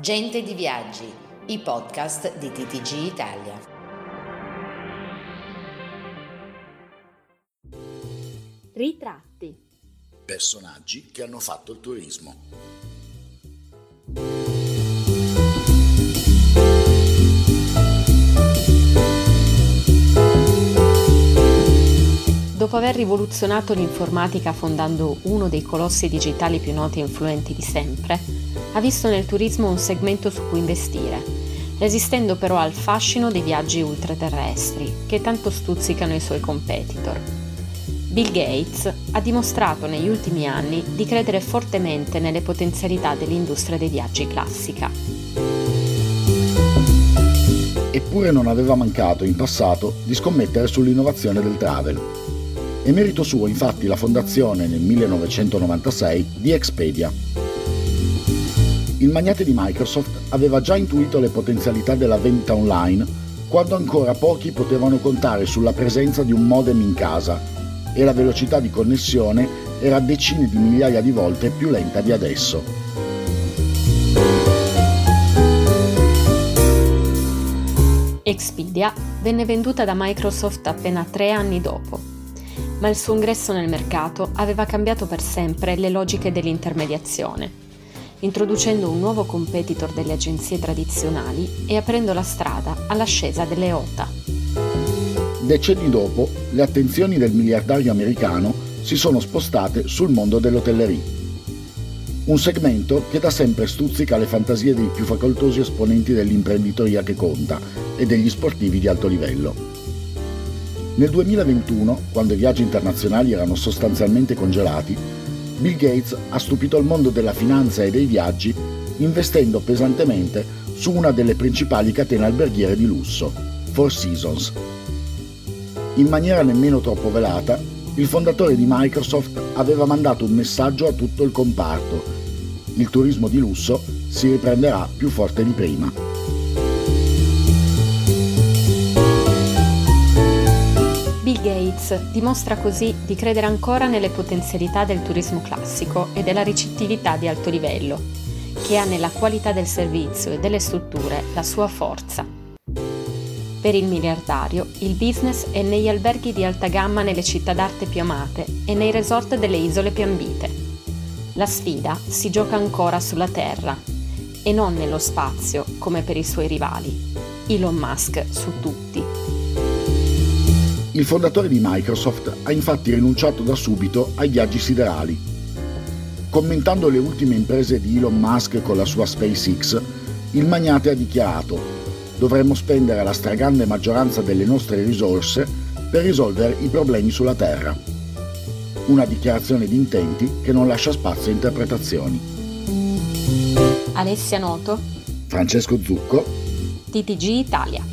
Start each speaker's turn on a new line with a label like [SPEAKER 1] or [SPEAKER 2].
[SPEAKER 1] Gente di Viaggi, i podcast di TTG Italia.
[SPEAKER 2] Ritratti.
[SPEAKER 3] Personaggi che hanno fatto il turismo.
[SPEAKER 2] Dopo aver rivoluzionato l'informatica fondando uno dei colossi digitali più noti e influenti di sempre, ha visto nel turismo un segmento su cui investire, resistendo però al fascino dei viaggi ultraterrestri che tanto stuzzicano i suoi competitor. Bill Gates ha dimostrato negli ultimi anni di credere fortemente nelle potenzialità dell'industria dei viaggi classica.
[SPEAKER 3] Eppure non aveva mancato in passato di scommettere sull'innovazione del travel. È merito suo infatti la fondazione nel 1996 di Expedia, il magnate di Microsoft aveva già intuito le potenzialità della vendita online quando ancora pochi potevano contare sulla presenza di un modem in casa e la velocità di connessione era decine di migliaia di volte più lenta di adesso.
[SPEAKER 2] Expedia venne venduta da Microsoft appena tre anni dopo, ma il suo ingresso nel mercato aveva cambiato per sempre le logiche dell'intermediazione introducendo un nuovo competitor delle agenzie tradizionali e aprendo la strada all'ascesa delle OTA.
[SPEAKER 3] Decenni dopo, le attenzioni del miliardario americano si sono spostate sul mondo dell'hotellerie. Un segmento che da sempre stuzzica le fantasie dei più facoltosi esponenti dell'imprenditoria che conta e degli sportivi di alto livello. Nel 2021, quando i viaggi internazionali erano sostanzialmente congelati, Bill Gates ha stupito il mondo della finanza e dei viaggi investendo pesantemente su una delle principali catene alberghiere di lusso, Four Seasons. In maniera nemmeno troppo velata, il fondatore di Microsoft aveva mandato un messaggio a tutto il comparto. Il turismo di lusso si riprenderà più forte di prima.
[SPEAKER 2] Gates dimostra così di credere ancora nelle potenzialità del turismo classico e della ricettività di alto livello, che ha nella qualità del servizio e delle strutture la sua forza. Per il miliardario, il business è negli alberghi di alta gamma nelle città d'arte più amate e nei resort delle isole più ambite. La sfida si gioca ancora sulla Terra e non nello spazio come per i suoi rivali. Elon Musk su tutti.
[SPEAKER 3] Il fondatore di Microsoft ha infatti rinunciato da subito ai viaggi siderali. Commentando le ultime imprese di Elon Musk con la sua SpaceX, il magnate ha dichiarato dovremmo spendere la stragrande maggioranza delle nostre risorse per risolvere i problemi sulla Terra. Una dichiarazione di intenti che non lascia spazio a interpretazioni.
[SPEAKER 2] Alessia Noto
[SPEAKER 3] Francesco Zucco
[SPEAKER 2] TTG Italia